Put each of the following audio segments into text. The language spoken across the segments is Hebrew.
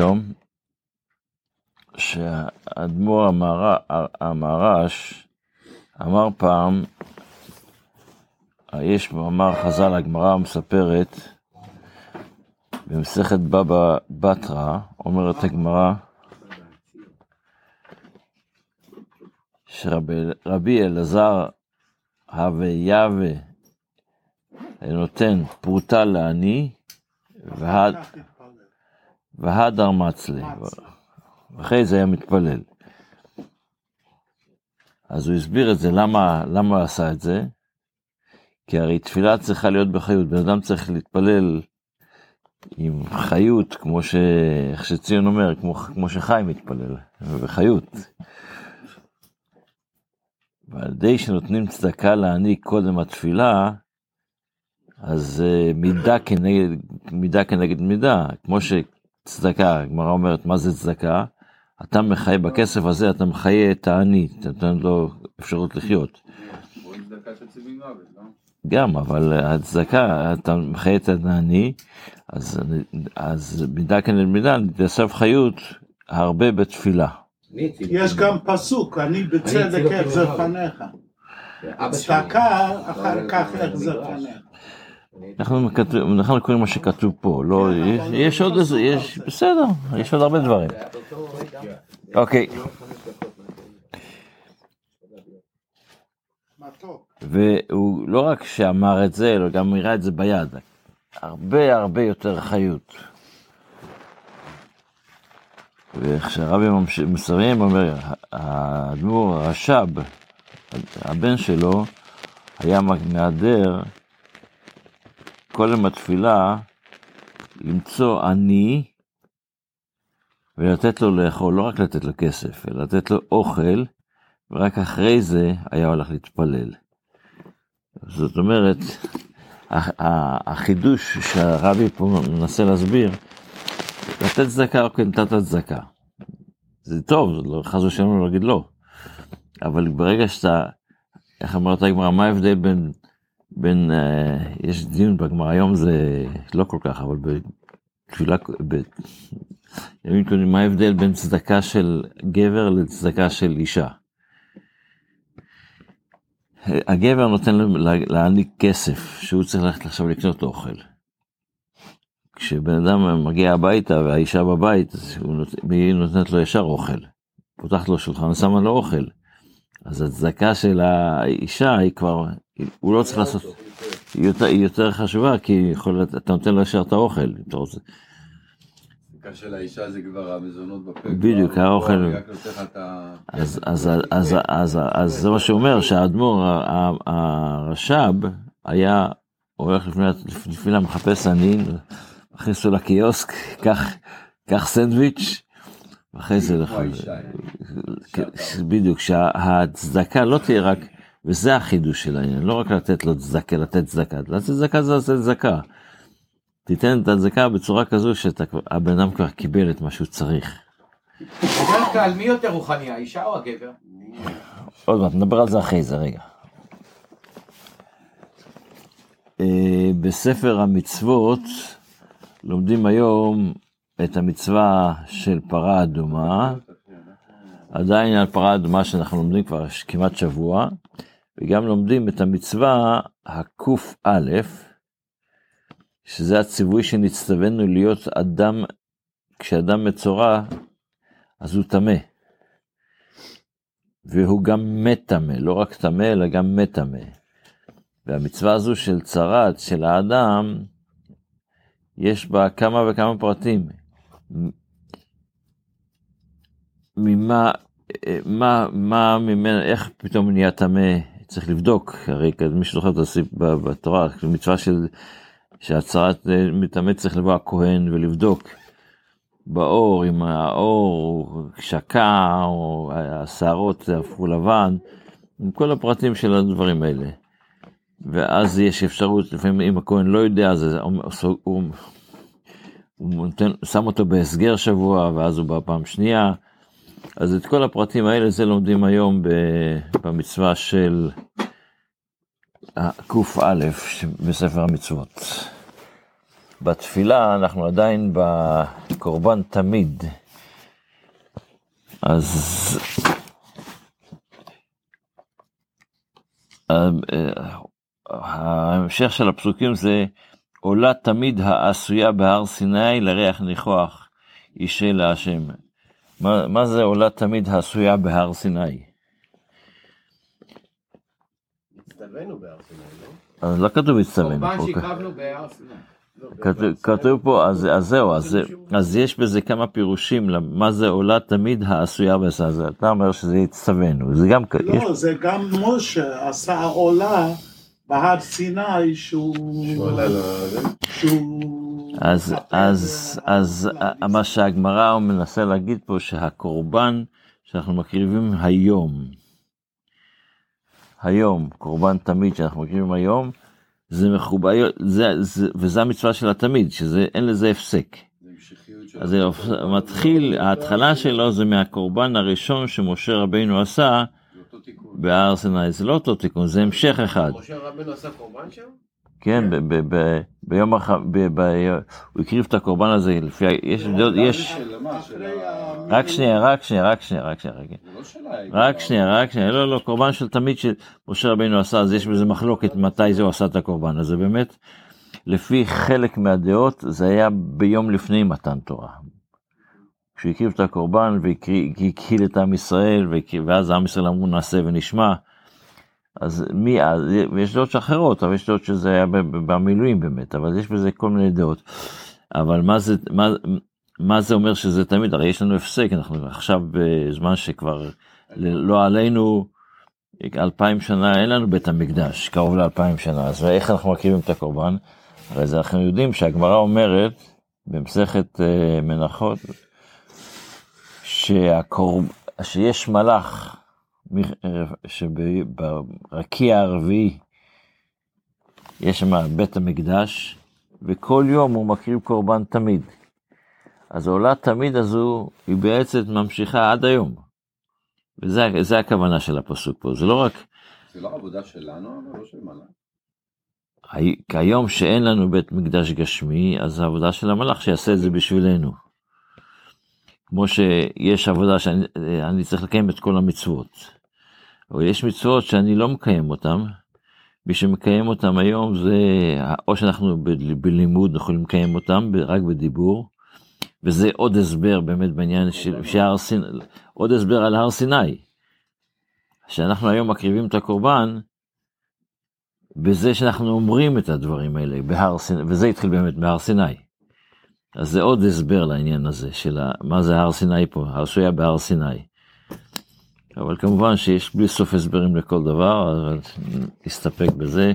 היום שהאדמו"ר המהר"ש אמר פעם, יש מאמר חז"ל, הגמרא מספרת, במסכת בבא בתרא, אומרת הגמרא, שרבי אלעזר הווה נותן פרוטה לעני, והדר מצלה, ואחרי זה היה מתפלל. אז הוא הסביר את זה, למה, למה הוא עשה את זה? כי הרי תפילה צריכה להיות בחיות, בן אדם צריך להתפלל עם חיות, כמו ש... איך שציון אומר, כמו, כמו שחיים מתפלל, בחיות. ועל ידי שנותנים צדקה להעניק קודם התפילה, אז uh, מידה כנגד מידה כנגד מידה, כמו שצדקה, הגמרא אומרת, מה זה צדקה? אתה מחיה בכסף הזה, אתה מחיה את העני, אתה נותן לו אפשרות לחיות. גם, אבל הצדקה, אתה מחיה את העני, אז, אז מידה כנגד מידה, תאסף חיות הרבה בתפילה. יש גם פסוק, אני בצדק אחזר פניך. צדקה, אחר כך אחזר פניך. אנחנו, קוראים מה שכתוב פה, לא, יש עוד איזה, יש, בסדר, יש עוד הרבה דברים. אוקיי. והוא לא רק שאמר את זה, אלא גם הראה את זה ביד. הרבה הרבה יותר חיות. וכשהרבי מסיים, אומר, האדמו"ר הרש"ב, הבן שלו, היה מהדר קודם התפילה למצוא עני ולתת לו לאכול, לא רק לתת לו כסף, אלא לתת לו אוכל, ורק אחרי זה היה הולך להתפלל. זאת אומרת, החידוש שהרבי פה מנסה להסביר, לתת צדקה, אוקיי, נתת צדקה. זה טוב, לא, חס ושלום להגיד לא. אבל ברגע שאתה, איך אמרת הגמרא, מה ההבדל בין בין, uh, יש דיון בגמר, היום זה לא כל כך, אבל בתפילה, בימים קודמים, מה ההבדל בין צדקה של גבר לצדקה של אישה? הגבר נותן להעניק כסף, שהוא צריך ללכת עכשיו לקנות אוכל. כשבן אדם מגיע הביתה והאישה בבית, היא נותנת לו ישר אוכל. פותחת לו שולחן ושמה לו אוכל. אז הצדקה של האישה היא כבר הוא לא צריך לעשות, היא יותר, יותר חשובה, כי יכול, אתה נותן לו ישר את האוכל, אם אתה רוצה. של האישה זה כבר המזונות בפה. בדיוק, האוכל. אז זה מה שאומר, שהאדמו"ר, הרש"ב, היה הולך לפני מחפש ענין, מכניס אותו לקיוסק, קח סנדוויץ', ואחרי זה לך. בדיוק, שהצדקה לא תהיה רק... וזה החידוש של העניין, לא רק לתת לו צדקה, לתת צדקה, לתת צדקה זה לתת צדקה. תיתן את הצדקה בצורה כזו שהבן אדם כבר קיבל את מה שהוא צריך. בדרך כלל מי יותר רוחני, האישה או הגבר? עוד מעט, נדבר על זה אחרי זה, רגע. אה, בספר המצוות לומדים היום את המצווה של פרה אדומה, עדיין על פרה אדומה שאנחנו לומדים כבר כמעט שבוע, וגם לומדים את המצווה הקא, שזה הציווי שנצטווינו להיות אדם, כשאדם מצורע, אז הוא טמא. והוא גם מת טמא, לא רק טמא, אלא גם מת טמא. והמצווה הזו של צרת, של האדם, יש בה כמה וכמה פרטים. ממה, מה, מה ממנו, איך פתאום נהיה טמא, צריך לבדוק, הרי מי שזוכר את הסיפ בתורה, מצווה של, שהצהרת אה, מתאמץ צריך לבוא הכהן ולבדוק באור, אם האור שקע או השערות הפכו לבן, עם כל הפרטים של הדברים האלה. ואז יש אפשרות, לפעמים אם הכהן לא יודע, אז הוא, הוא, הוא נותן, שם אותו בהסגר שבוע, ואז הוא בא פעם שנייה. אז את כל הפרטים האלה זה לומדים היום במצווה של קא בספר המצוות. בתפילה אנחנו עדיין בקורבן תמיד. אז ההמשך של הפסוקים זה עולה תמיד העשויה בהר סיני לריח ניחוח אישה להשם. מה, מה זה עולה תמיד העשויה בהר סיני? הצטווינו בהר סיני, לא? אז לא כתוב הצטווינו קורבן פה. שהקרבנו בהר סיני. לא, כתוב, בהר סיני. כתוב פה, אז, אז זהו, אז, אז יש בזה כמה פירושים, מה זה עולה תמיד העשויה בהר אז אתה אומר שזה הצטווינו, זה גם, יש, לא, זה גם משה עשה עולה בהר סיני שהוא... שהוא... אז, אז, אה, אז להביא- מה שהגמרא מנסה להגיד פה, שהקורבן שאנחנו מקריבים היום, היום, קורבן תמיד שאנחנו מקריבים היום, זה מחובר, זה, זה, וזה המצווה של התמיד, שאין לזה הפסק. אז זה מתחיל, ההתחלה שלו זה מהקורבן הראשון שמשה רבינו עשה. בהר סיני, זה לא אותו תיקון, זה המשך אחד. משה רבנו עשה קורבן שם? כן, ב- ב- ב- ביום הח... ב- ב- הוא הקריב את הקורבן הזה לפי, ה- יש, יש, של מה? של ה... רק שנייה, רק שנייה, רק שנייה, רק שנייה, לא. רק שנייה, רק שנייה, לא, לא, קורבן של תמיד שמשה רבינו עשה, אז יש בזה מחלוקת מתי זה הוא עשה את הקורבן הזה, באמת, לפי חלק מהדעות, זה היה ביום לפני מתן תורה. כשהוא הקריב את הקורבן והקהיל את עם ישראל, ואז עם ישראל אמרו נעשה ונשמע. אז מי אז, ויש דעות אחרות, אבל יש דעות שזה היה במילואים באמת, אבל יש בזה כל מיני דעות. אבל מה זה, מה, מה זה אומר שזה תמיד, הרי יש לנו הפסק, אנחנו עכשיו בזמן שכבר לא עלינו אלפיים שנה, אין לנו בית המקדש, קרוב לאלפיים שנה, אז איך אנחנו מקריבים את הקורבן? הרי זה אנחנו יודעים שהגמרא אומרת במסכת אה, מנחות, שהקורב... שיש מלאך שברקיע הרביעי יש שם בית המקדש, וכל יום הוא מקריב קורבן תמיד. אז העולה תמיד הזו, היא בעצם ממשיכה עד היום. וזה הכוונה של הפסוק פה, זה לא רק זה לא עבודה שלנו, אבל לא של מלאך. כיום שאין לנו בית מקדש גשמי, אז העבודה של המלאך שיעשה את זה בשבילנו. כמו שיש עבודה שאני אני צריך לקיים את כל המצוות. אבל יש מצוות שאני לא מקיים אותן, מי שמקיים אותם היום זה או שאנחנו ב- בלימוד יכולים לקיים אותם ב- רק בדיבור, וזה עוד הסבר באמת בעניין של שהר סיני, עוד הסבר על הר סיני. שאנחנו היום מקריבים את הקורבן, בזה שאנחנו אומרים את הדברים האלה בהר סיני, וזה התחיל באמת בהר סיני. אז זה עוד הסבר לעניין הזה של מה זה הר סיני פה, הר שויה בהר סיני. אבל כמובן שיש בלי סוף הסברים לכל דבר, אבל נסתפק בזה.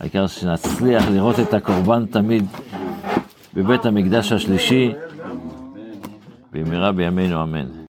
העיקר שנצליח לראות את הקורבן תמיד בבית המקדש השלישי, במהרה בימינו אמן.